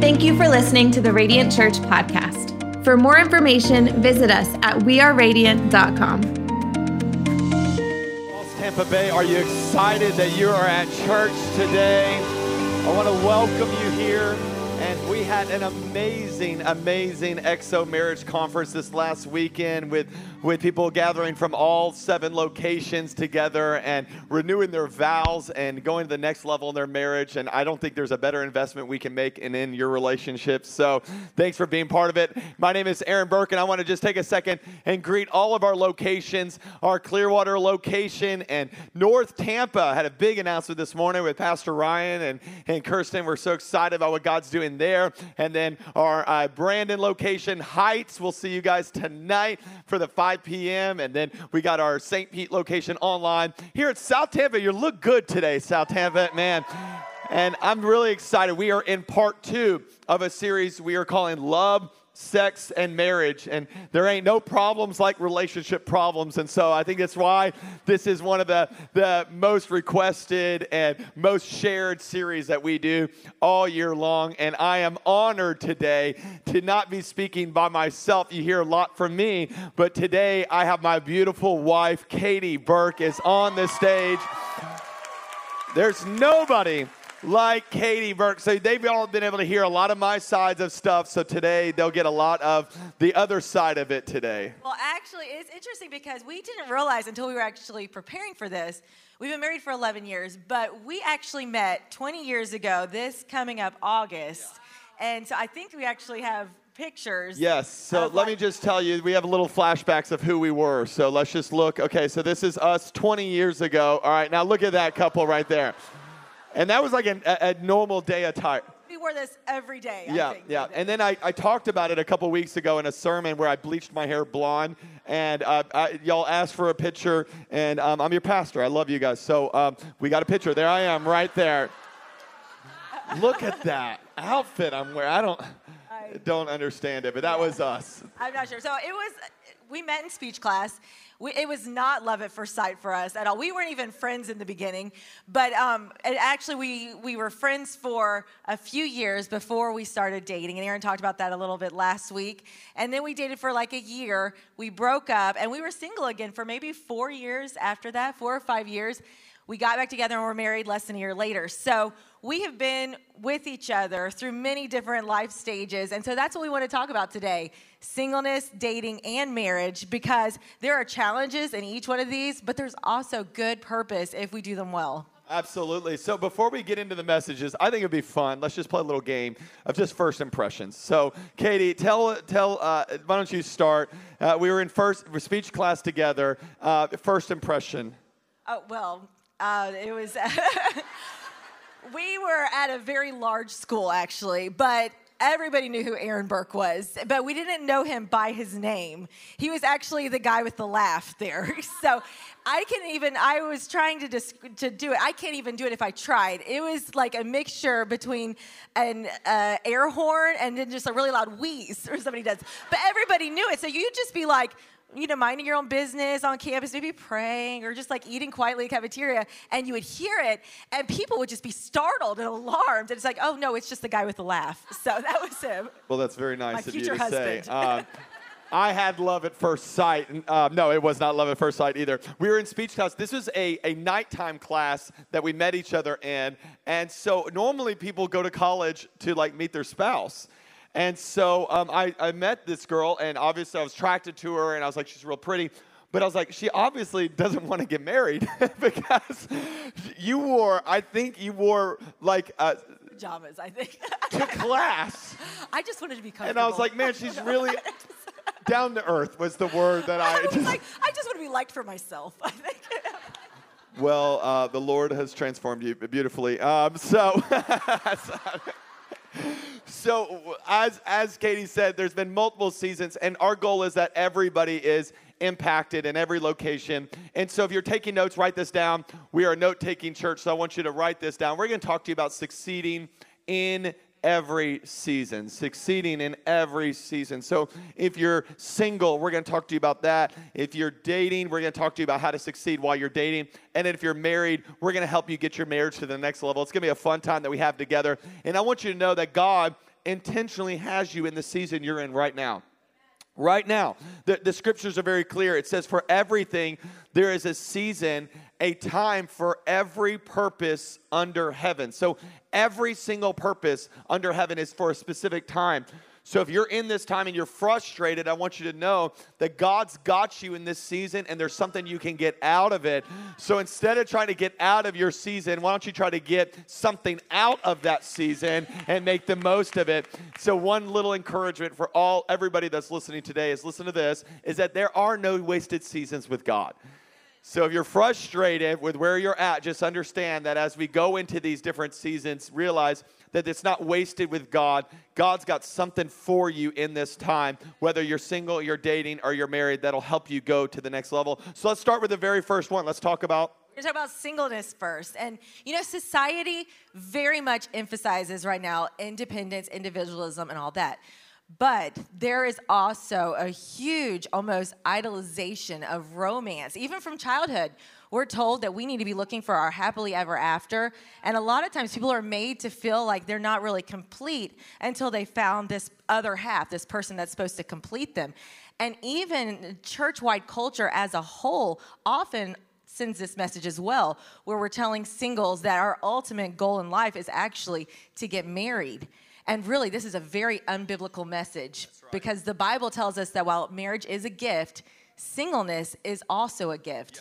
Thank you for listening to the Radiant Church podcast. For more information, visit us at weareradiant.com. Tampa Bay, are you excited that you are at church today? I want to welcome you here. And we had an amazing, amazing EXO Marriage Conference this last weekend with, with people gathering from all seven locations together and renewing their vows and going to the next level in their marriage. And I don't think there's a better investment we can make in, in your relationship. So thanks for being part of it. My name is Aaron Burke, and I want to just take a second and greet all of our locations. Our Clearwater location and North Tampa had a big announcement this morning with Pastor Ryan and, and Kirsten. We're so excited about what God's doing there. And then our uh, Brandon location, Heights, we'll see you guys tonight for the 5 p.m. And then we got our St. Pete location online. Here at South Tampa, you look good today, South Tampa, man. And I'm really excited. We are in part two of a series we are calling Love sex and marriage and there ain't no problems like relationship problems. And so i think that's why this is one of the, the most requested and most shared series that we do all year long. And i am honored today to not be speaking by myself. You hear a lot from me but today i have my beautiful wife katie burke is on the stage. There's nobody like Katie Burke. So they've all been able to hear a lot of my sides of stuff. So today they'll get a lot of the other side of it today. Well, actually, it's interesting because we didn't realize until we were actually preparing for this. We've been married for 11 years, but we actually met 20 years ago, this coming up August. And so I think we actually have pictures. Yes. So let like, me just tell you, we have little flashbacks of who we were. So let's just look. Okay, so this is us 20 years ago. All right, now look at that couple right there. And that was like an, a, a normal day attire. We wore this every day. Yeah, yeah. And then I, I talked about it a couple weeks ago in a sermon where I bleached my hair blonde, and uh, I, y'all asked for a picture, and um, I'm your pastor. I love you guys. So um, we got a picture. There I am, right there. Look at that outfit I'm wearing. I don't I, don't understand it, but that yeah. was us. I'm not sure. So it was. We met in speech class we, it was not love at first sight for us at all. We weren't even friends in the beginning, but um, actually, we, we were friends for a few years before we started dating. And Aaron talked about that a little bit last week. And then we dated for like a year. We broke up, and we were single again for maybe four years after that, four or five years. We got back together and were married less than a year later. So we have been with each other through many different life stages. And so that's what we want to talk about today singleness, dating, and marriage, because there are challenges in each one of these, but there's also good purpose if we do them well. Absolutely. So before we get into the messages, I think it'd be fun. Let's just play a little game of just first impressions. So, Katie, tell tell. Uh, why don't you start? Uh, we were in first speech class together. Uh, first impression. Oh well, uh, it was. we were at a very large school, actually, but everybody knew who Aaron Burke was, but we didn't know him by his name. He was actually the guy with the laugh there. So I can even, I was trying to, dis- to do it. I can't even do it if I tried. It was like a mixture between an uh, air horn and then just a really loud wheeze or somebody does. But everybody knew it. So you'd just be like, you know, minding your own business on campus, maybe praying or just like eating quietly in cafeteria, and you would hear it, and people would just be startled and alarmed. And it's like, oh no, it's just the guy with the laugh. So that was him. Well, that's very nice My of you to husband. say. Um, I had love at first sight. Uh, no, it was not love at first sight either. We were in speech class. This was a, a nighttime class that we met each other in. And so normally people go to college to like meet their spouse. And so um, I, I met this girl, and obviously I was attracted to her, and I was like, she's real pretty. But I was like, she obviously doesn't want to get married because you wore, I think you wore like uh, pajamas, I think. to class. I just wanted to be comfortable. And I was like, man, she's really down to earth was the word that I. I just, like, I just want to be liked for myself. I think. Well, uh, the Lord has transformed you beautifully. Um, so. So as as Katie said, there's been multiple seasons, and our goal is that everybody is impacted in every location. And so if you're taking notes, write this down. We are a note-taking church, so I want you to write this down. We're going to talk to you about succeeding in every season, succeeding in every season. So if you're single, we're going to talk to you about that. If you're dating, we're going to talk to you about how to succeed while you're dating. And then if you're married, we're going to help you get your marriage to the next level. It's going to be a fun time that we have together. And I want you to know that God intentionally has you in the season you're in right now. Right now, the, the scriptures are very clear. It says, For everything, there is a season, a time for every purpose under heaven. So, every single purpose under heaven is for a specific time. So if you're in this time and you're frustrated, I want you to know that God's got you in this season and there's something you can get out of it. So instead of trying to get out of your season, why don't you try to get something out of that season and make the most of it? So one little encouragement for all everybody that's listening today is listen to this is that there are no wasted seasons with God. So if you're frustrated with where you're at, just understand that as we go into these different seasons, realize that it's not wasted with God. God's got something for you in this time, whether you're single, you're dating, or you're married, that'll help you go to the next level. So let's start with the very first one. Let's talk about we're talk about singleness first. And, you know, society very much emphasizes right now independence, individualism, and all that. But there is also a huge, almost idolization of romance, even from childhood. We're told that we need to be looking for our happily ever after. And a lot of times people are made to feel like they're not really complete until they found this other half, this person that's supposed to complete them. And even church wide culture as a whole often sends this message as well, where we're telling singles that our ultimate goal in life is actually to get married. And really, this is a very unbiblical message right. because the Bible tells us that while marriage is a gift, singleness is also a gift.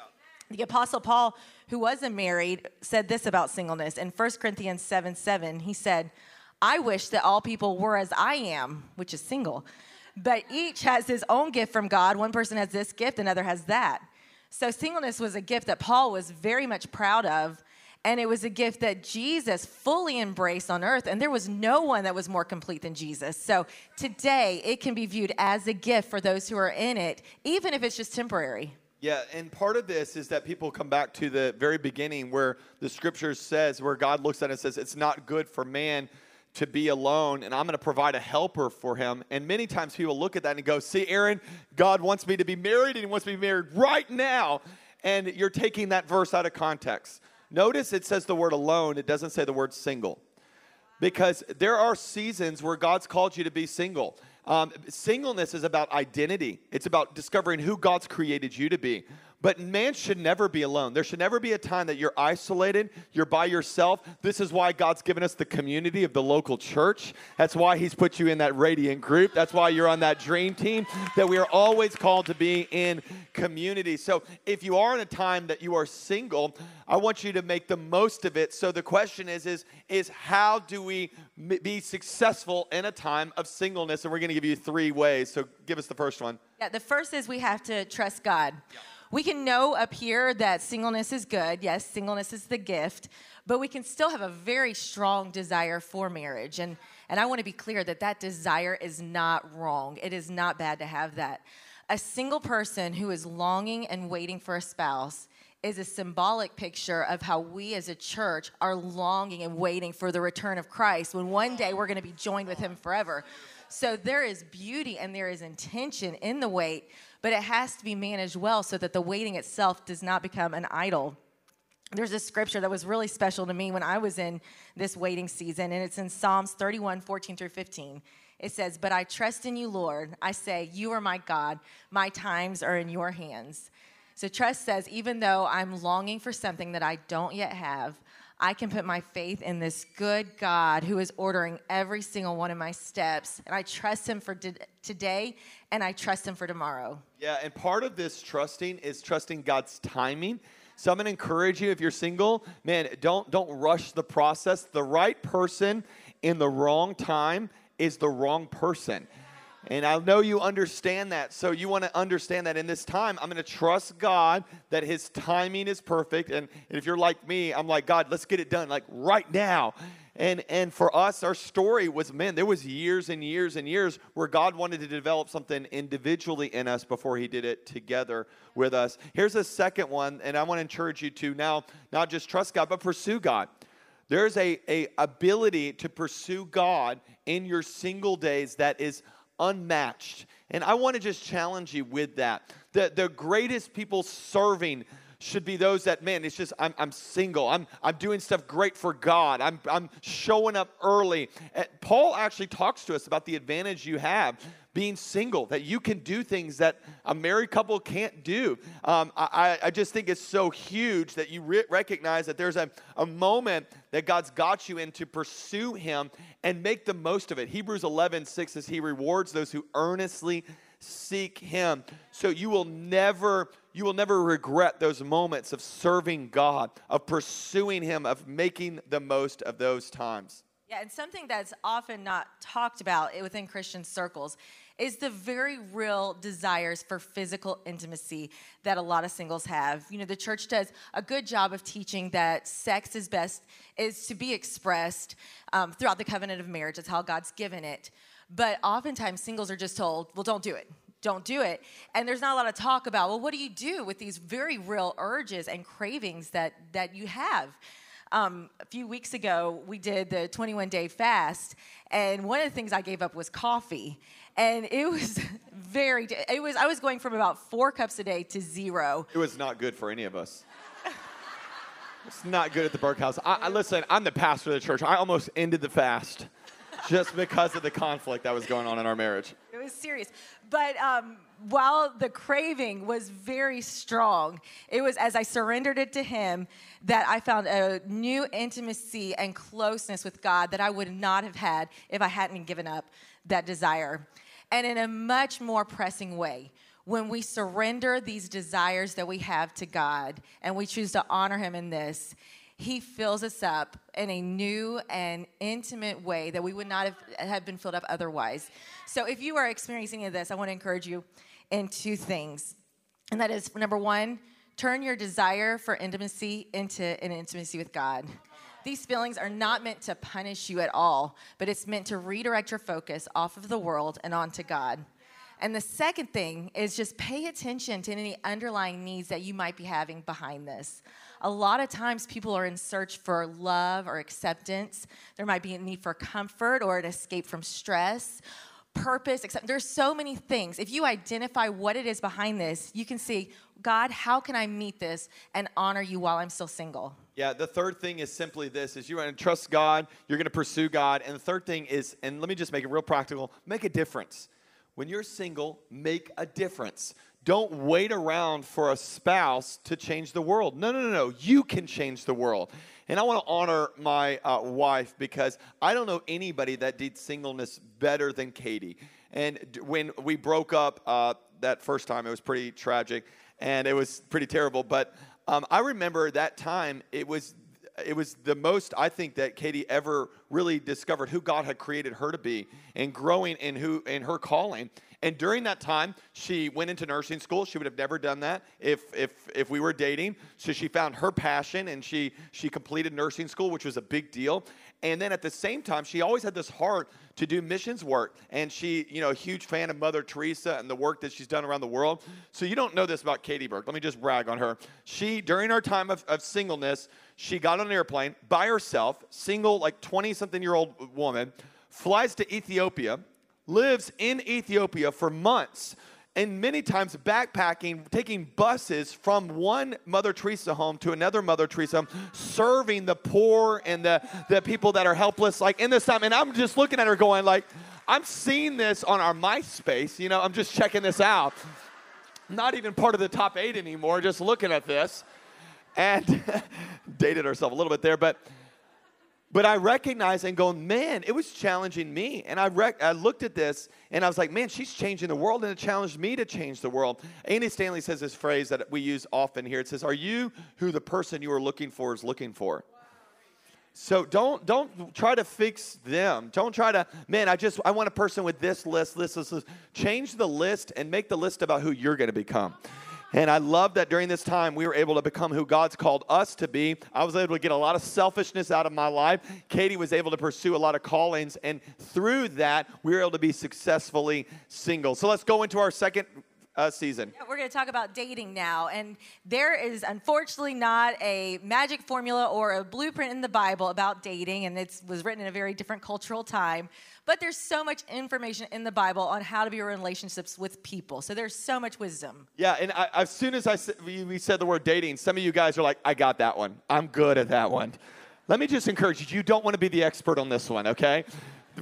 Yeah. The Apostle Paul, who wasn't married, said this about singleness. In 1 Corinthians 7 7, he said, I wish that all people were as I am, which is single, but each has his own gift from God. One person has this gift, another has that. So, singleness was a gift that Paul was very much proud of and it was a gift that Jesus fully embraced on earth. And there was no one that was more complete than Jesus. So today, it can be viewed as a gift for those who are in it, even if it's just temporary. Yeah, and part of this is that people come back to the very beginning where the scripture says, where God looks at it and says, it's not good for man to be alone, and I'm going to provide a helper for him. And many times people look at that and go, See, Aaron, God wants me to be married, and He wants me to be married right now. And you're taking that verse out of context. Notice it says the word alone, it doesn't say the word single. Because there are seasons where God's called you to be single. Um, singleness is about identity, it's about discovering who God's created you to be. But man should never be alone. There should never be a time that you're isolated, you're by yourself. This is why God's given us the community of the local church. That's why He's put you in that radiant group. That's why you're on that dream team, that we are always called to be in community. So if you are in a time that you are single, I want you to make the most of it. So the question is, is, is how do we be successful in a time of singleness? And we're going to give you three ways. So give us the first one. Yeah, the first is we have to trust God. Yeah we can know up here that singleness is good. Yes, singleness is the gift, but we can still have a very strong desire for marriage. And, and I want to be clear that that desire is not wrong. It is not bad to have that. A single person who is longing and waiting for a spouse is a symbolic picture of how we as a church are longing and waiting for the return of Christ when one day we're going to be joined with him forever. So there is beauty and there is intention in the wait, but it has to be managed well so that the waiting itself does not become an idol. There's a scripture that was really special to me when I was in this waiting season, and it's in Psalms 31 14 through 15. It says, But I trust in you, Lord. I say, You are my God. My times are in your hands. So trust says, even though I'm longing for something that I don't yet have, I can put my faith in this good God who is ordering every single one of my steps. And I trust him for today and I trust him for tomorrow. Yeah, and part of this trusting is trusting God's timing. So I'm gonna encourage you if you're single, man, don't don't rush the process. The right person in the wrong time is the wrong person. And I know you understand that. So you want to understand that in this time, I'm going to trust God that His timing is perfect. And, if you're like me, I'm like, God, let's get it done, like right now. And, and for us, our story was, man, there was years and years and years where God wanted to develop something individually in us before he did it together with us. Here's a second one, and I want to encourage you to now not just trust God, but pursue God. There's a, a ability to pursue God in your single days that is unmatched. And I want to just challenge you with that. The, the greatest people serving should be those that, man, it's just, I'm, I'm single. I'm, I'm doing stuff great for God. I'm, I'm showing up early. And Paul actually talks to us about the advantage you have being single, that you can do things that a married couple can't do. Um, I, I just think it's so huge that you re- recognize that there's a, a moment that God's got you in to pursue Him and make the most of it. Hebrews 11, 6 says, He rewards those who earnestly seek Him. So you will never you will never regret those moments of serving God, of pursuing Him, of making the most of those times. Yeah, and something that's often not talked about within Christian circles is the very real desires for physical intimacy that a lot of singles have. You know, the church does a good job of teaching that sex is best is to be expressed um, throughout the covenant of marriage. That's how God's given it. But oftentimes singles are just told, "Well, don't do it." Don't do it. And there's not a lot of talk about, well, what do you do with these very real urges and cravings that, that you have? Um, a few weeks ago, we did the 21 day fast, and one of the things I gave up was coffee. And it was very, it was, I was going from about four cups a day to zero. It was not good for any of us. it's not good at the Burke House. I, I, listen, I'm the pastor of the church. I almost ended the fast just because of the conflict that was going on in our marriage. It was serious. But um, while the craving was very strong, it was as I surrendered it to Him that I found a new intimacy and closeness with God that I would not have had if I hadn't given up that desire. And in a much more pressing way, when we surrender these desires that we have to God and we choose to honor Him in this, he fills us up in a new and intimate way that we would not have, have been filled up otherwise. So if you are experiencing any of this, I want to encourage you in two things. And that is number one, turn your desire for intimacy into an intimacy with God. These feelings are not meant to punish you at all, but it's meant to redirect your focus off of the world and onto God. And the second thing is just pay attention to any underlying needs that you might be having behind this a lot of times people are in search for love or acceptance. There might be a need for comfort or an escape from stress purpose except there's so many things. If you identify what it is behind this you can see god how can i meet this and honor you while i'm still single? Yeah the third thing is simply this is you're to trust god you're to pursue god and the third thing is and let me just make it real practical make a difference. When you're single make a difference don't wait around for a spouse to change the world. No, no, no, no. You can change the world. And I want to honor my uh, wife because I don't know anybody that did singleness better than Katie. And when we broke up uh, that first time, it was pretty tragic and it was pretty terrible. But um, I remember that time, it was it was the most I think that Katie ever really discovered who God had created her to be and growing in who in her calling. And during that time, she went into nursing school. She would have never done that if, if, if we were dating. So she found her passion and she, she completed nursing school, which was a big deal. And then at the same time, she always had this heart to do missions work. And she, you know, a huge fan of Mother Teresa and the work that she's done around the world. So you don't know this about Katie Burke. Let me just brag on her. She, during her time of, of singleness, she got on an airplane by herself, single, like 20 something year old woman, flies to Ethiopia lives in Ethiopia for months and many times backpacking, taking buses from one Mother Teresa home to another Mother Teresa home, serving the poor and the, the people that are helpless, like in this time. And I'm just looking at her going, like, I'm seeing this on our MySpace, you know, I'm just checking this out. Not even part of the top eight anymore, just looking at this. And dated herself a little bit there, but but I recognized and go, man, it was challenging me. And I, rec- I looked at this and I was like, man, she's changing the world, and it challenged me to change the world. Andy Stanley says this phrase that we use often here. It says, "Are you who the person you are looking for is looking for?" So don't don't try to fix them. Don't try to, man, I just I want a person with this list, this, this, this. Change the list and make the list about who you're going to become. And I love that during this time we were able to become who God's called us to be. I was able to get a lot of selfishness out of my life. Katie was able to pursue a lot of callings. And through that, we were able to be successfully single. So let's go into our second uh, season. We're going to talk about dating now. And there is unfortunately not a magic formula or a blueprint in the Bible about dating. And it was written in a very different cultural time. But there's so much information in the Bible on how to be in relationships with people. So there's so much wisdom. Yeah, and I, as soon as I we, we said the word dating, some of you guys are like, I got that one. I'm good at that one. Let me just encourage you, you don't want to be the expert on this one, okay?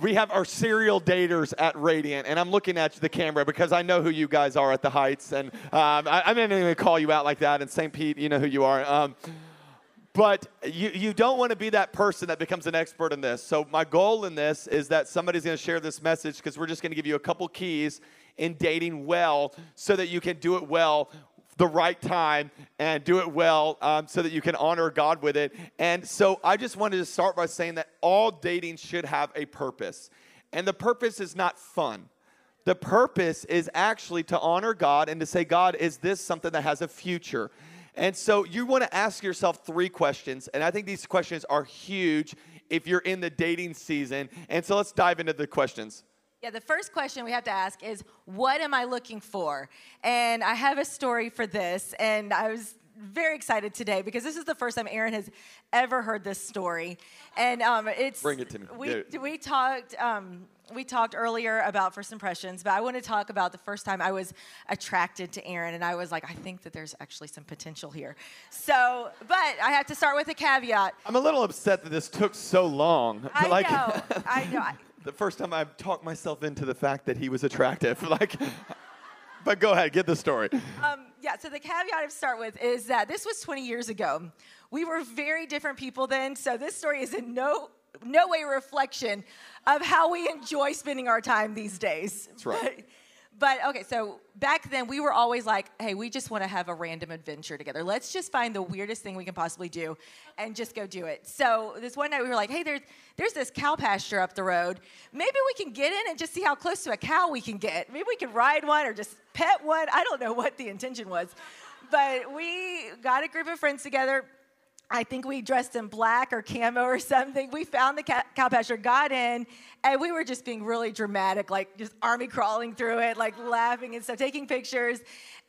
We have our serial daters at Radiant, and I'm looking at the camera because I know who you guys are at the Heights, and um, I, am not even call you out like that. And St. Pete, you know who you are. Um, but you, you don't want to be that person that becomes an expert in this. So, my goal in this is that somebody's going to share this message because we're just going to give you a couple keys in dating well so that you can do it well the right time and do it well um, so that you can honor God with it. And so I just wanted to start by saying that all dating should have a purpose. And the purpose is not fun. The purpose is actually to honor God and to say, God, is this something that has a future? And so you want to ask yourself three questions. And I think these questions are huge if you're in the dating season. And so let's dive into the questions. Yeah, the first question we have to ask is, what am I looking for? And I have a story for this, and I was very excited today because this is the first time Aaron has ever heard this story, and um, it's bring it to me. We we talked. Um, we talked earlier about first impressions, but I want to talk about the first time I was attracted to Aaron, and I was like, I think that there's actually some potential here. So, but I have to start with a caveat. I'm a little upset that this took so long. I like, know. I know the first time I've talked myself into the fact that he was attractive. like, but go ahead, get the story. Um, yeah, so the caveat I start with is that this was 20 years ago. We were very different people then, so this story is in no no way a reflection of how we enjoy spending our time these days. That's right. But okay, so back then we were always like, hey, we just want to have a random adventure together. Let's just find the weirdest thing we can possibly do and just go do it. So this one night we were like, hey, there's there's this cow pasture up the road. Maybe we can get in and just see how close to a cow we can get. Maybe we can ride one or just pet one. I don't know what the intention was. But we got a group of friends together I think we dressed in black or camo or something. We found the cow pasture, got in, and we were just being really dramatic, like just army crawling through it, like laughing and stuff, taking pictures.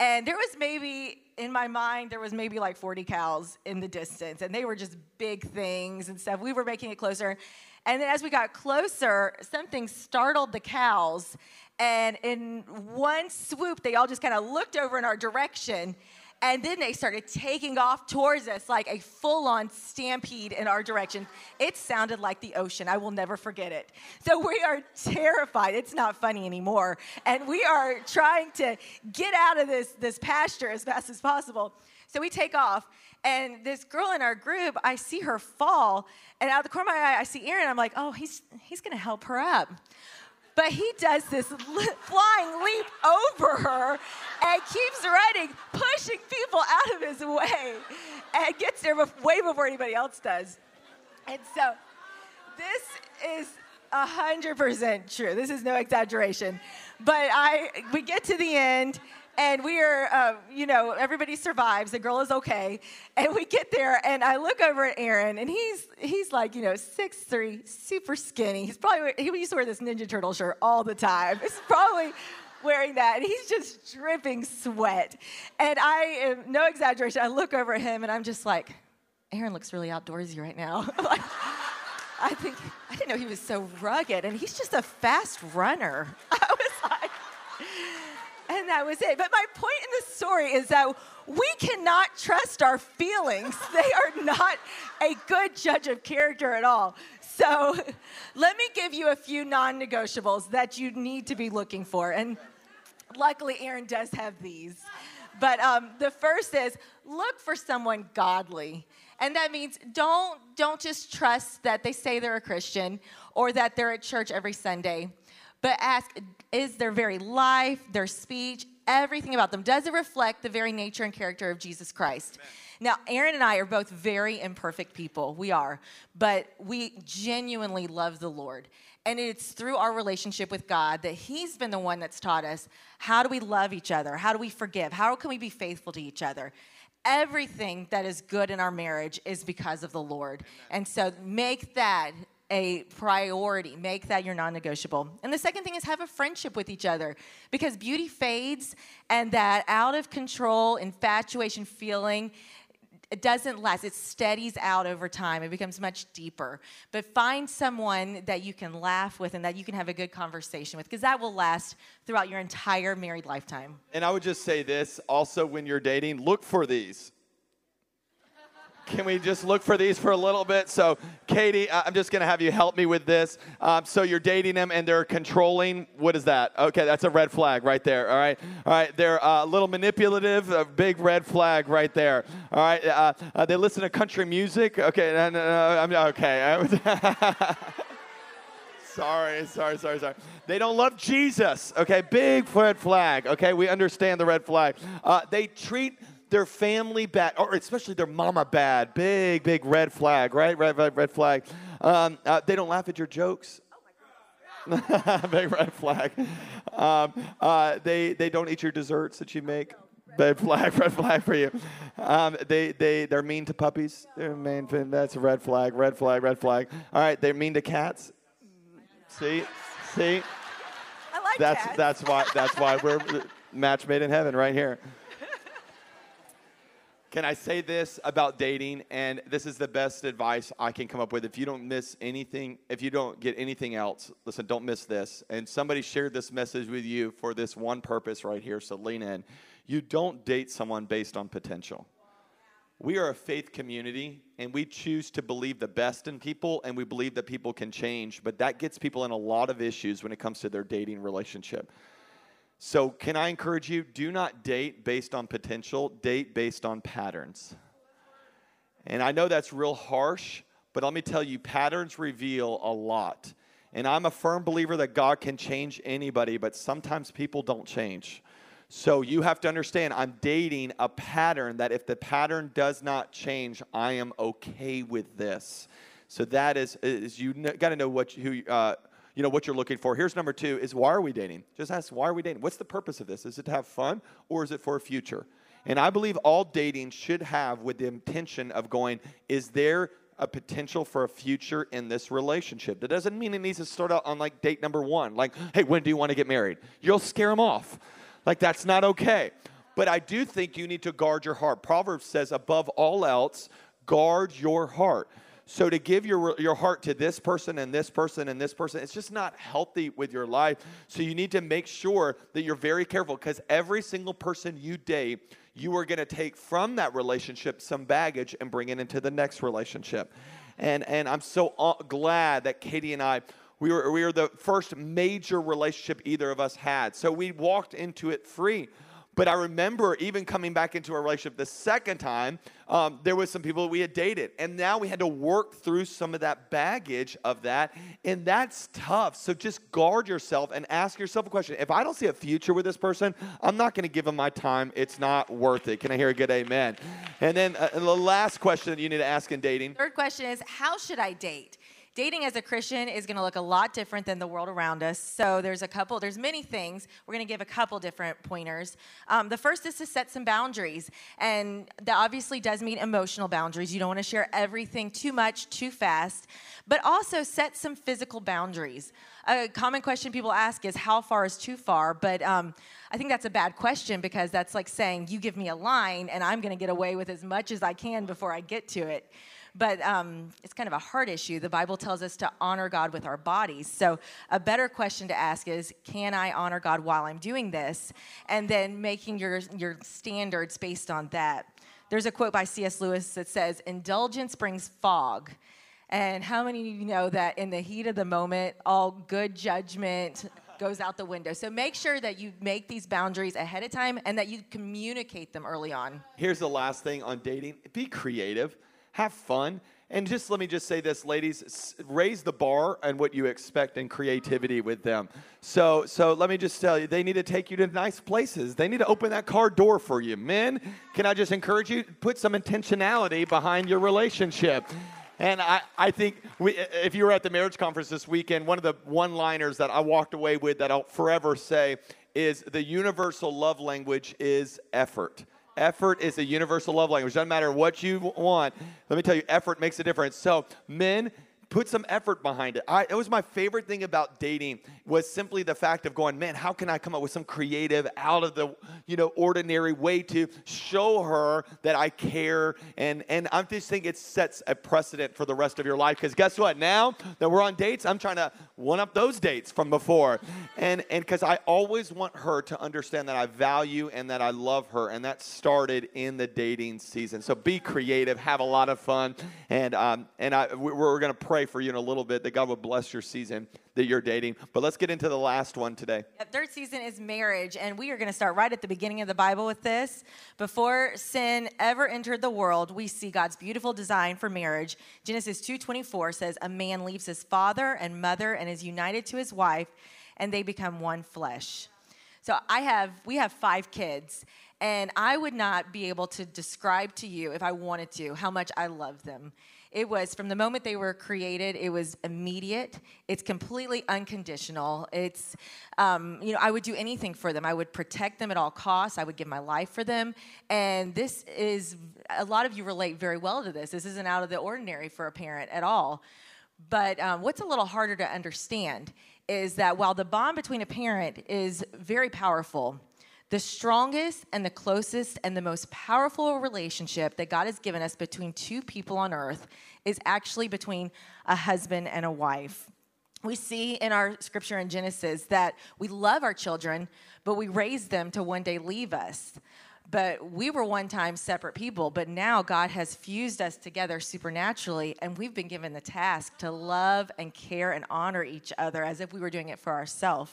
And there was maybe, in my mind, there was maybe like 40 cows in the distance, and they were just big things and stuff. We were making it closer. And then as we got closer, something startled the cows. And in one swoop, they all just kind of looked over in our direction and then they started taking off towards us like a full on stampede in our direction. It sounded like the ocean. I will never forget it. So we are terrified. It's not funny anymore. And we are trying to get out of this, this pasture as fast as possible. So we take off. And this girl in our group, I see her fall. And out of the corner of my eye, I see Aaron. I'm like, oh, he's, he's going to help her up. But he does this flying leap over her and keeps running, pushing people out of his way, and gets there way before anybody else does. And so this is 100% true. This is no exaggeration. But I we get to the end and we are, uh, you know, everybody survives. The girl is okay, and we get there, and I look over at Aaron, and he's he's like, you know, six three, super skinny. He's probably he used to wear this Ninja Turtle shirt all the time. He's probably wearing that, and he's just dripping sweat. And I am no exaggeration. I look over at him, and I'm just like, Aaron looks really outdoorsy right now. like, I think I didn't know he was so rugged, and he's just a fast runner. And that was it. But my point in the story is that we cannot trust our feelings. They are not a good judge of character at all. So let me give you a few non negotiables that you need to be looking for. And luckily, Aaron does have these. But um, the first is look for someone godly. And that means don't, don't just trust that they say they're a Christian or that they're at church every Sunday but ask is their very life, their speech, everything about them, does it reflect the very nature and character of Jesus Christ? Amen. Now, Aaron and I are both very imperfect people. We are. But we genuinely love the Lord. And it's through our relationship with God that He's been the one that's taught us how do we love each other? How do we forgive? How can we be faithful to each other? Everything that is good in our marriage is because of the Lord. And so make that a priority. Make that your non negotiable. And the second thing is have a friendship with each other because beauty fades and that out of control infatuation feeling it doesn't last. It steadies out over time. It becomes much deeper. But find someone that you can laugh with and that you can have a good conversation with because that will last throughout your entire married lifetime. And I would just say this also when you're dating, look for these. Can we just look for these for a little bit? So, Katie, I'm just going to have you help me with this. Um, so, you're dating them and they're controlling. What is that? Okay, that's a red flag right there. All right. All right. They're uh, a little manipulative, a big red flag right there. All right. Uh, uh, they listen to country music. Okay. No, no, no, I'm, okay. sorry, sorry, sorry, sorry. They don't love Jesus. Okay. Big red flag. Okay. We understand the red flag. Uh, they treat their family bad, or especially their mama bad. Big, big red flag, right? Red, red, red flag. Um, uh, they don't laugh at your jokes. big red flag. Um, uh, they, they don't eat your desserts that you make. Red flag, red flag for you. Um, they, they, they're mean to puppies. They're mean, that's a red flag, red flag, red flag. All right, they're mean to cats. See? See? I like that's, cats. That's why, that's why we're match made in heaven right here. Can I say this about dating? And this is the best advice I can come up with. If you don't miss anything, if you don't get anything else, listen, don't miss this. And somebody shared this message with you for this one purpose right here, so lean in. You don't date someone based on potential. We are a faith community and we choose to believe the best in people and we believe that people can change, but that gets people in a lot of issues when it comes to their dating relationship. So, can I encourage you? Do not date based on potential, date based on patterns. And I know that's real harsh, but let me tell you, patterns reveal a lot. And I'm a firm believer that God can change anybody, but sometimes people don't change. So you have to understand, I'm dating a pattern that if the pattern does not change, I am okay with this. So that is, is you got to know what who uh, you know what you're looking for. Here's number two: is why are we dating? Just ask why are we dating? What's the purpose of this? Is it to have fun or is it for a future? And I believe all dating should have with the intention of going: is there a potential for a future in this relationship. That doesn't mean it needs to start out on like date number one, like, hey, when do you want to get married? You'll scare them off. Like, that's not okay. But I do think you need to guard your heart. Proverbs says, above all else, guard your heart. So to give your, your heart to this person and this person and this person, it's just not healthy with your life. So you need to make sure that you're very careful because every single person you date, you are going to take from that relationship some baggage and bring it into the next relationship. And, and I'm so uh, glad that Katie and I, we were, we were the first major relationship either of us had. So we walked into it free. But I remember even coming back into a relationship the second time, um, there was some people we had dated. And now we had to work through some of that baggage of that. And that's tough. So just guard yourself and ask yourself a question. If I don't see a future with this person, I'm not going to give them my time. It's not worth it. Can I hear a good amen? And then uh, the last question that you need to ask in dating. Third question is How should I date? Dating as a Christian is going to look a lot different than the world around us. So there's a couple, there's many things. We're going to give a couple different pointers. Um, the first is to set some boundaries, and that obviously does mean emotional boundaries. You don't want to share everything too much too fast, but also set some physical boundaries. A common question people ask is how far is too far, but um, I think that's a bad question because that's like saying you give me a line and I'm going to get away with as much as I can before I get to it but um, it's kind of a heart issue. The Bible tells us to honor God with our bodies. So, a better question to ask is Can I honor God while I'm doing this? And then making your, your standards based on that. There's a quote by C.S. Lewis that says, Indulgence brings fog. And how many of you know that in the heat of the moment, all good judgment goes out the window? So make sure that you make these boundaries ahead of time and that you communicate them early on. Here's the last thing on dating be creative have fun. And just let me just say this, ladies, raise the bar on what you expect in creativity with them. So, so let me just tell you, they need to take you to nice places. They need to open that car door for you. Men, can I just encourage you, put some intentionality behind your relationship. And I, I think we, if you were at the marriage conference this weekend, one of the one liners that I walked away with that I'll forever say is the universal love language is effort. Effort is a universal love language. Doesn't matter what you want. Let me tell you, effort makes a difference. So, men, put some effort behind it. I, it was my favorite thing about dating was simply the fact of going, man, how can I come up with some creative, out of the you know ordinary way to show her that I care? And and I'm just think it sets a precedent for the rest of your life. Because guess what? Now that we're on dates, I'm trying to one up those dates from before, and and because I always want her to understand that I value and that I love her, and that started in the dating season. So be creative, have a lot of fun, and um and I we're going to pray for you in a little bit that God would bless your season that you're dating. But let's get into the last one today. Third season is marriage, and we are going to start right at the beginning of the Bible with this. Before sin ever entered the world, we see God's beautiful design for marriage. Genesis 2:24 says, "A man leaves his father and mother and is united to his wife, and they become one flesh." So I have we have 5 kids, and I would not be able to describe to you if I wanted to how much I love them. It was from the moment they were created, it was immediate. It's completely unconditional. It's, um, you know, I would do anything for them. I would protect them at all costs. I would give my life for them. And this is, a lot of you relate very well to this. This isn't out of the ordinary for a parent at all. But um, what's a little harder to understand is that while the bond between a parent is very powerful, the strongest and the closest and the most powerful relationship that God has given us between two people on earth is actually between a husband and a wife. We see in our scripture in Genesis that we love our children, but we raise them to one day leave us. But we were one time separate people, but now God has fused us together supernaturally, and we've been given the task to love and care and honor each other as if we were doing it for ourselves.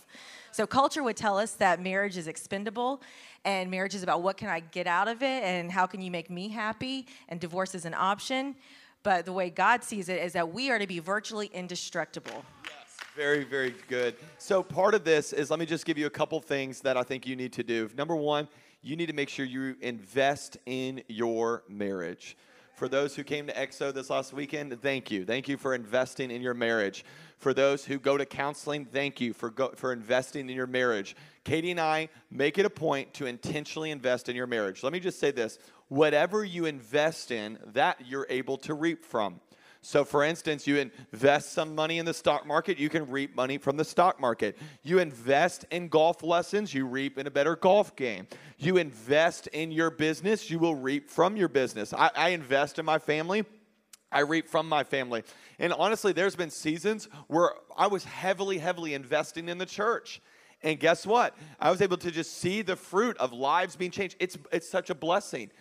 So, culture would tell us that marriage is expendable, and marriage is about what can I get out of it, and how can you make me happy, and divorce is an option. But the way God sees it is that we are to be virtually indestructible. Yes, very, very good. So, part of this is let me just give you a couple things that I think you need to do. Number one, you need to make sure you invest in your marriage. For those who came to EXO this last weekend, thank you. Thank you for investing in your marriage. For those who go to counseling, thank you for, go, for investing in your marriage. Katie and I make it a point to intentionally invest in your marriage. Let me just say this whatever you invest in, that you're able to reap from. So, for instance, you invest some money in the stock market, you can reap money from the stock market. You invest in golf lessons, you reap in a better golf game. You invest in your business, you will reap from your business. I, I invest in my family. I reap from my family. And honestly, there's been seasons where I was heavily, heavily investing in the church. And guess what? I was able to just see the fruit of lives being changed. It's, it's such a blessing.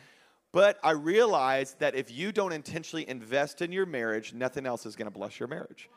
But I realized that if you don't intentionally invest in your marriage, nothing else is going to bless your marriage.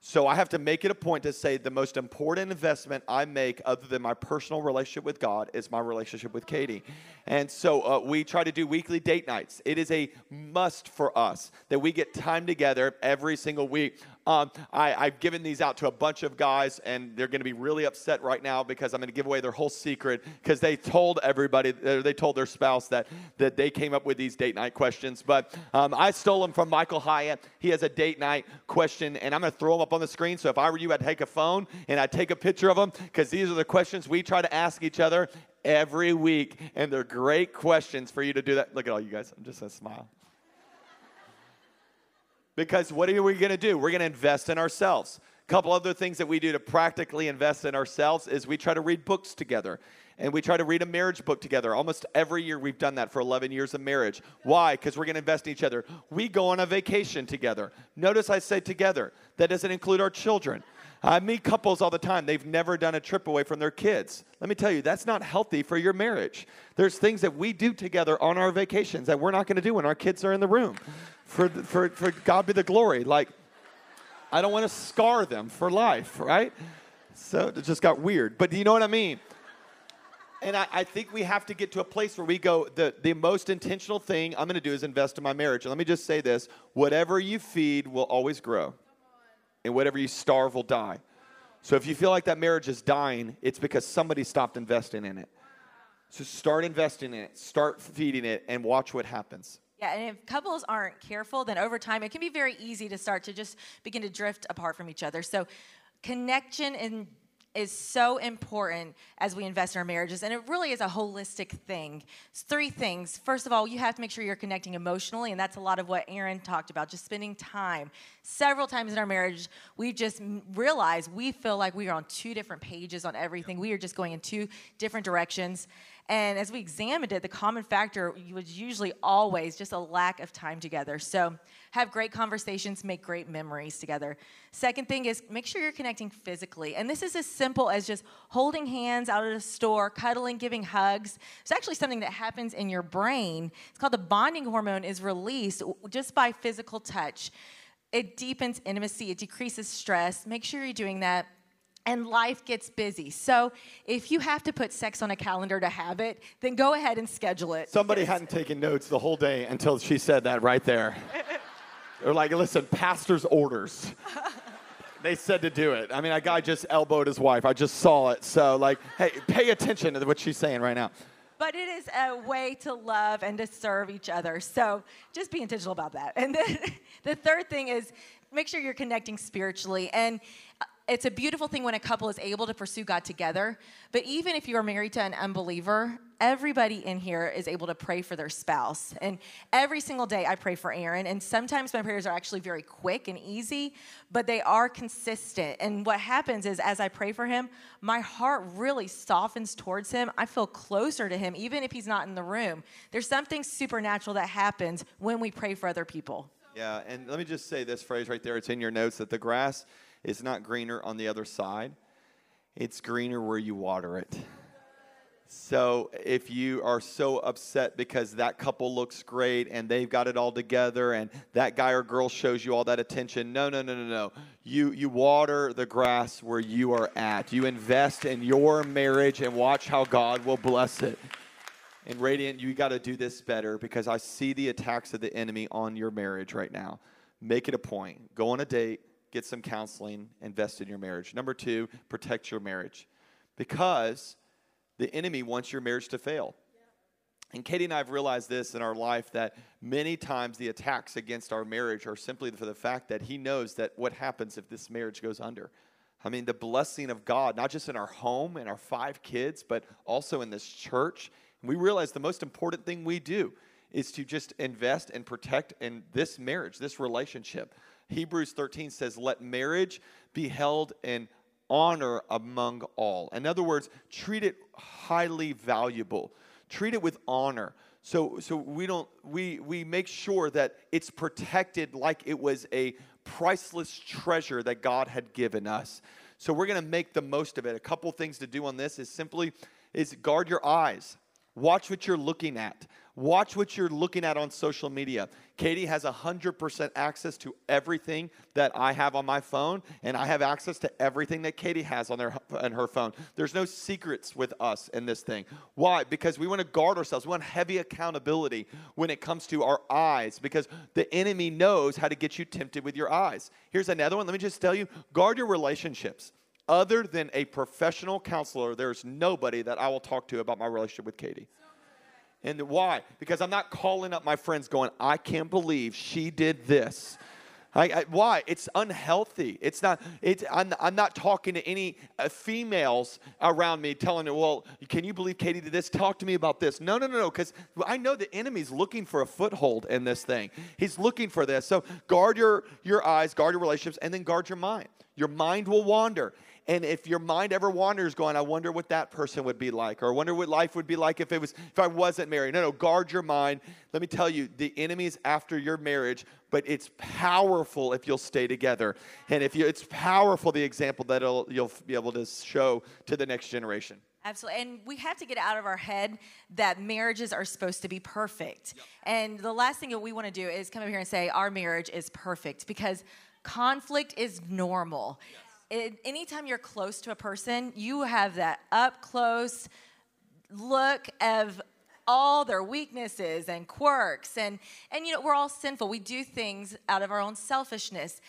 So I have to make it a point to say the most important investment I make, other than my personal relationship with God, is my relationship with Katie. And so uh, we try to do weekly date nights. It is a must for us that we get time together every single week. Um, I, I've given these out to a bunch of guys, and they're going to be really upset right now because I'm going to give away their whole secret because they told everybody, uh, they told their spouse that, that they came up with these date night questions. But um, I stole them from Michael Hyatt. He has a date night question, and I'm going to throw them up on the screen. So if I were you, I'd take a phone and I'd take a picture of them because these are the questions we try to ask each other every week, and they're great questions for you to do that. Look at all you guys. I'm just going to smile. Because what are we going to do? We're going to invest in ourselves. A couple other things that we do to practically invest in ourselves is we try to read books together. And we try to read a marriage book together. Almost every year we've done that for 11 years of marriage. Why? Because we're going to invest in each other. We go on a vacation together. Notice I say together. That doesn't include our children. I meet couples all the time. They've never done a trip away from their kids. Let me tell you, that's not healthy for your marriage. There's things that we do together on our vacations that we're not going to do when our kids are in the room. For, for, for God be the glory. Like, I don't want to scar them for life, right? So it just got weird. But do you know what I mean? And I, I, think we have to get to a place where we go, the, the most intentional thing I'm going to do is invest in my marriage. And let me just say this whatever you feed will always grow and whatever you starve will die. So if you feel like that marriage is dying, it's because somebody stopped investing in it. So start investing in it, start feeding it, and watch what happens. Yeah, and if couples aren't careful, then over time it can be very easy to start to just begin to drift apart from each other. So connection and is so important as we invest in our marriages, and it really is a holistic thing. It's three things. First of all, you have to make sure you're connecting emotionally, and that's a lot of what Aaron talked about, just spending time. Several times in our marriage, we just realized we feel like we are on two different pages on everything. We are just going in two different directions. And as we examined it, the common factor was usually always just a lack of time together. So have great conversations, make great memories together. Second thing is make sure you're connecting physically. And this is as simple as just holding hands out at a store, cuddling, giving hugs. It's actually something that happens in your brain. It's called the bonding hormone is released just by physical touch. It deepens intimacy, it decreases stress. Make sure you're doing that and life gets busy. So if you have to put sex on a calendar to have it, then go ahead and schedule it. Somebody hadn't taken notes the whole day until she said that right there. They're like, listen, pastor's orders. they said to do it. I mean, a guy just elbowed his wife. I just saw it. So, like, hey, pay attention to what she's saying right now. But it is a way to love and to serve each other. So just be intentional about that. And then the third thing is make sure you're connecting spiritually. And uh, it's a beautiful thing when a couple is able to pursue God together. But even if you are married to an unbeliever, everybody in here is able to pray for their spouse. And every single day I pray for Aaron. And sometimes my prayers are actually very quick and easy, but they are consistent. And what happens is as I pray for him, my heart really softens towards him. I feel closer to him, even if he's not in the room. There's something supernatural that happens when we pray for other people. Yeah, and let me just say this phrase right there. It's in your notes that the grass it's not greener on the other side, it's greener where you water it. So if you are so upset because that couple looks great and they've got it all together and that guy or girl shows you all that attention, no, no, no, no, no. You you water the grass where you are at. You invest in your marriage and watch how God will bless it. And Radiant, you got to do this better because I see the attacks of the enemy on your marriage right now. Make it a point. Go on a date, get some counseling, invest in your marriage. Number two, protect your marriage because the enemy wants your marriage to fail. And Katie and I have realized this in our life that many times the attacks against our marriage are simply for the fact that he knows that what happens if this marriage goes under. I mean, the blessing of God, not just in our home and our five kids, but also in this church. we realize the most important thing we do is to just invest and protect in this marriage, this relationship. Hebrews 13 says, Let marriage be held in honor among all. In other words, treat it highly valuable, treat it with honor. So, so we don't we we make sure that it's protected like it was a priceless treasure that God had given us. So we're going to make the most of it. A couple things to do on this is simply is guard your eyes. Watch what you're looking at. Watch what you're looking at on social media. Katie has 100% access to everything that I have on my phone, and I have access to everything that Katie has on, their, on her phone. There's no secrets with us in this thing. Why? Because we want to guard ourselves. We want heavy accountability when it comes to our eyes, because the enemy knows how to get you tempted with your eyes. Here's another one. Let me just tell you guard your relationships other than a professional counselor, there's nobody that I will talk to about my relationship with Katie. And why? Because I'm not calling up my friends going, I can't believe she did this. I, I, why? It's unhealthy. It's not. It's, I'm, I'm not talking to any uh, females around me telling them, "Well, can you believe Katie did this? Talk to me about this." No, no, no, no. Because I know the enemy's looking for a foothold in this thing. He's looking for this. So guard your your eyes, guard your relationships, and then guard your mind. Your mind will wander, and if your mind ever wanders, going, I wonder what that person would be like, or I wonder what life would be like if it was if I wasn't married. No, no, guard your mind. Let me tell you, the enemy is after your marriage, but it's powerful if you'll stay together. And if you it's powerful the example that you'll be able to show to the next generation. Absolutely. And we have to get out of our head that marriages are supposed to be perfect. Yep. And the last thing that we want to do is come up here and say our marriage is perfect because conflict is normal. Yes it, anytime you're close to a person, you have that up close look of all their weaknesses and quirks. And and you know we're all sinful. We do things out of our own selfishness.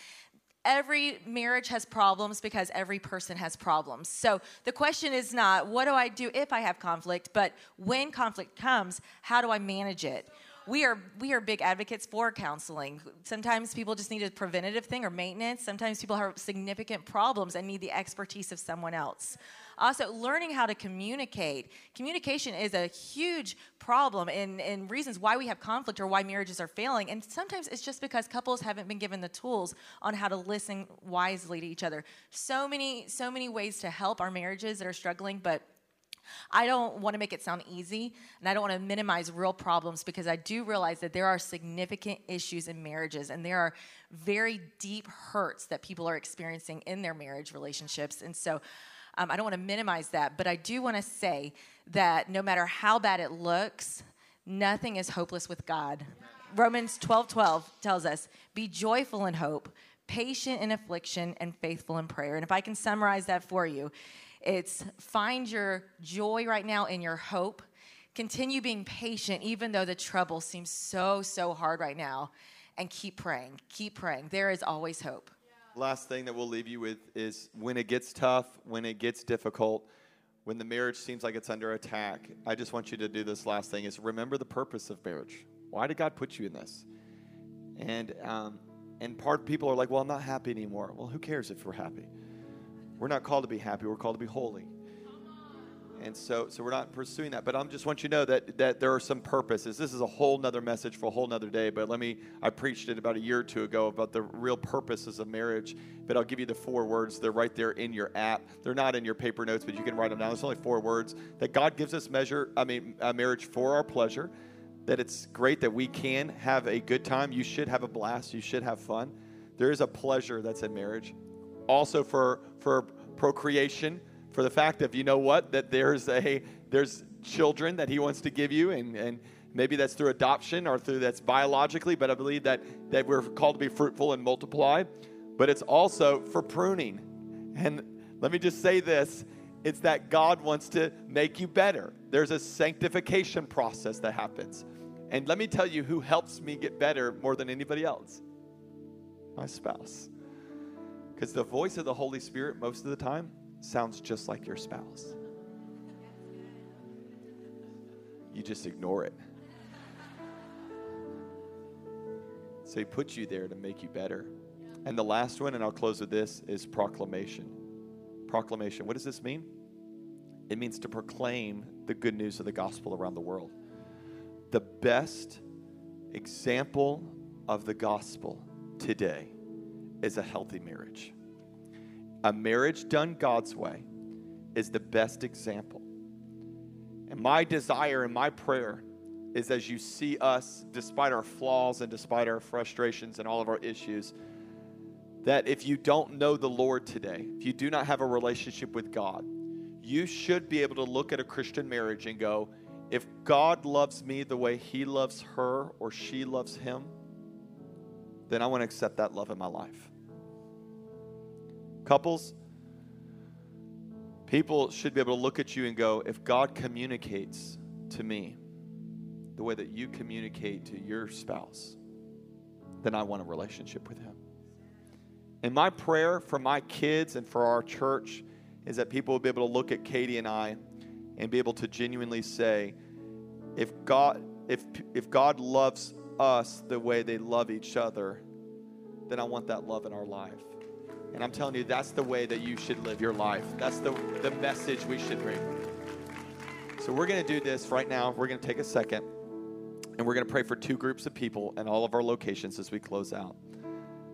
Every marriage has problems because every person has problems. So the question is not what do i do if i have conflict? But when conflict comes how do i manage it we are we are big advocates for counseling. Sometimes people just need a preventative thing or maintenance. Sometimes people have significant problems and need the expertise of someone else. Also, learning how to communicate. Communication is a huge problem in, in reasons why we have conflict or why marriages are failing. And sometimes it's just because couples haven't been given the tools on how to listen wisely to each other. So many, so many ways to help our marriages that are struggling, but I don't want to make it sound easy and I don't want to minimize real problems because I do realize that there are significant issues in marriages and there are very deep hurts that people are experiencing in their marriage relationships. And so um, I don't want to minimize that, but I do want to say that no matter how bad it looks, nothing is hopeless with God. Romans 12 12 tells us, Be joyful in hope, patient in affliction, and faithful in prayer. And if I can summarize that for you, it's find your joy right now in your hope. Continue being patient, even though the trouble seems so, so hard right now. And keep praying. Keep praying. There is always hope last thing that we'll leave you with is when it gets tough, when it gets difficult, when the marriage seems like it's under attack, I just want you to do this last thing is remember the purpose of marriage. Why did God put you in this? And um, and part people are like, well, I'm not happy anymore. Well, who cares if we're happy? We're not called to be happy. We're called to be holy. And so, so we're not pursuing that. But I just want you to know that, that there are some purposes. This is a whole nother message for a whole nother day. But let me, I preached it about a year or two ago about the real purposes of marriage. But I'll give you the four words. They're right there in your app. They're not in your paper notes, but you can write them down. There's only four words that God gives us measure, I mean, a marriage for our pleasure. That it's great that we can have a good time. You should have a blast. You should have fun. There is a pleasure that's in marriage. Also for, for procreation for the fact of you know what that there's a there's children that he wants to give you and and maybe that's through adoption or through that's biologically but i believe that that we're called to be fruitful and multiply. But it's also for pruning. And let me just say this it's that god wants to make you better. There's a sanctification process that happens. And let me tell you who helps me get better more than anybody else my spouse because the voice of the holy spirit most of the time sounds just like your spouse. You just ignore it. So he puts you there to make you better. And the last one, and I'll close with this, is proclamation. Proclamation. What does this mean? It means to proclaim the good news of the gospel around the world. The best example of the gospel today is a healthy marriage. A marriage done God's way is the best example. And my desire and my prayer is as you see us, despite our flaws and despite our frustrations and all of our issues, that if you don't know the Lord today, if you do not have a relationship with God, you should be able to look at a Christian marriage and go, if God loves me the way he loves her or she loves him, then I want to accept that love in my life. Couples, people should be able to look at you and go, if God communicates to me the way that you communicate to your spouse, then I want a relationship with him. And my prayer for my kids and for our church is that people will be able to look at Katie and I and be able to genuinely say, if God, if, if God loves us the way they love each other, then I want that love in our life. And I'm telling you, that's the way that you should live your life. That's the, the message we should bring. So we're going to do this right now. We're going to take a second and we're going to pray for two groups of people in all of our locations as we close out.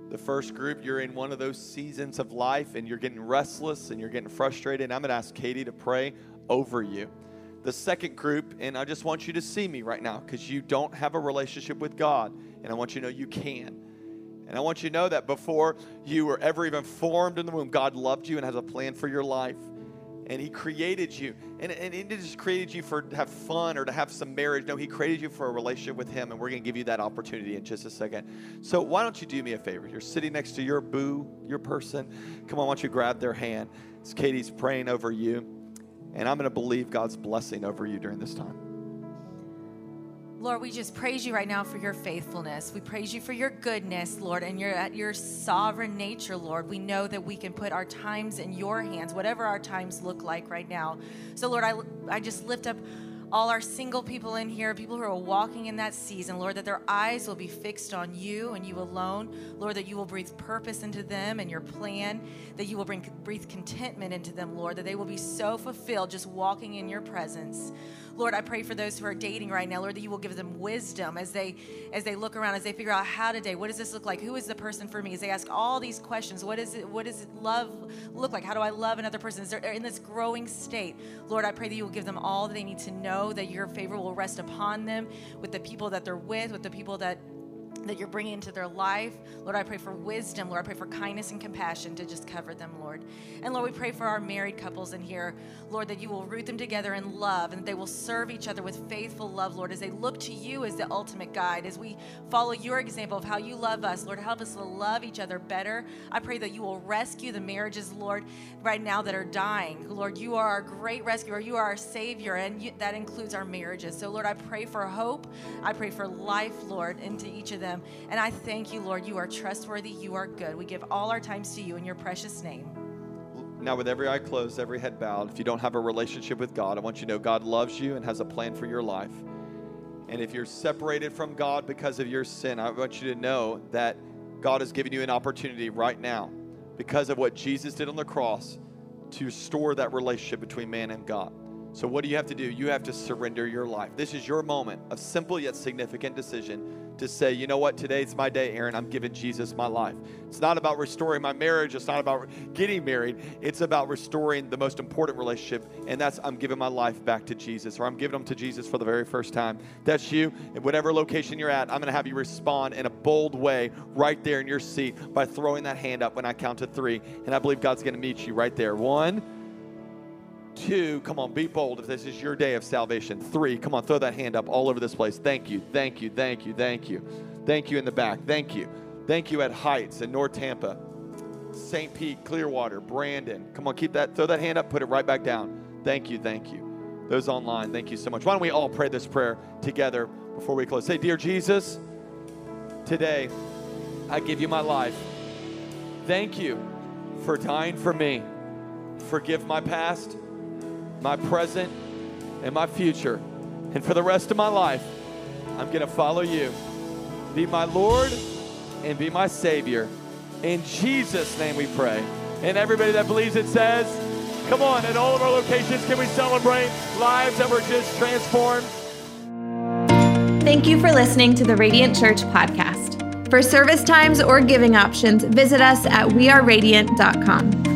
The first group, you're in one of those seasons of life and you're getting restless and you're getting frustrated. I'm going to ask Katie to pray over you. The second group, and I just want you to see me right now because you don't have a relationship with God, and I want you to know you can. And I want you to know that before you were ever even formed in the womb, God loved you and has a plan for your life. And He created you. And, and He didn't just created you for to have fun or to have some marriage. No, He created you for a relationship with Him. And we're going to give you that opportunity in just a second. So why don't you do me a favor? You're sitting next to your boo, your person. Come on, why don't you grab their hand? It's Katie's praying over you. And I'm going to believe God's blessing over you during this time. Lord, we just praise you right now for your faithfulness. We praise you for your goodness, Lord, and your your sovereign nature, Lord. We know that we can put our times in your hands, whatever our times look like right now. So, Lord, I, I just lift up all our single people in here, people who are walking in that season, Lord, that their eyes will be fixed on you and you alone. Lord, that you will breathe purpose into them and your plan, that you will bring breathe contentment into them, Lord, that they will be so fulfilled just walking in your presence. Lord, I pray for those who are dating right now, Lord, that you will give them wisdom as they as they look around, as they figure out how to date. What does this look like? Who is the person for me? As they ask all these questions, what is it? What does love look like? How do I love another person? Is there in this growing state? Lord, I pray that you will give them all that they need to know, that your favor will rest upon them with the people that they're with, with the people that that you're bringing into their life. Lord, I pray for wisdom. Lord, I pray for kindness and compassion to just cover them, Lord. And Lord, we pray for our married couples in here, Lord, that you will root them together in love and that they will serve each other with faithful love, Lord, as they look to you as the ultimate guide, as we follow your example of how you love us. Lord, help us to love each other better. I pray that you will rescue the marriages, Lord, right now that are dying. Lord, you are our great rescuer. You are our Savior, and you, that includes our marriages. So, Lord, I pray for hope. I pray for life, Lord, into each of them them. And I thank you, Lord. You are trustworthy. You are good. We give all our times to you in your precious name. Now, with every eye closed, every head bowed, if you don't have a relationship with God, I want you to know God loves you and has a plan for your life. And if you're separated from God because of your sin, I want you to know that God has given you an opportunity right now, because of what Jesus did on the cross, to restore that relationship between man and God. So, what do you have to do? You have to surrender your life. This is your moment of simple yet significant decision to say, you know what, today's my day, Aaron. I'm giving Jesus my life. It's not about restoring my marriage. It's not about getting married. It's about restoring the most important relationship, and that's I'm giving my life back to Jesus, or I'm giving them to Jesus for the very first time. That's you. In whatever location you're at, I'm going to have you respond in a bold way right there in your seat by throwing that hand up when I count to three. And I believe God's going to meet you right there. One, Two, come on, be bold if this is your day of salvation. Three, come on, throw that hand up all over this place. Thank you, thank you, thank you, thank you. Thank you in the back. Thank you. Thank you at Heights in North Tampa, St. Pete, Clearwater, Brandon. Come on, keep that, throw that hand up, put it right back down. Thank you, thank you. Those online, thank you so much. Why don't we all pray this prayer together before we close? Say, Dear Jesus, today I give you my life. Thank you for dying for me. Forgive my past my present, and my future. And for the rest of my life, I'm going to follow you. Be my Lord and be my Savior. In Jesus' name we pray. And everybody that believes it says, Come on, at all of our locations, can we celebrate lives that were just transformed? Thank you for listening to the Radiant Church podcast. For service times or giving options, visit us at weareradiant.com.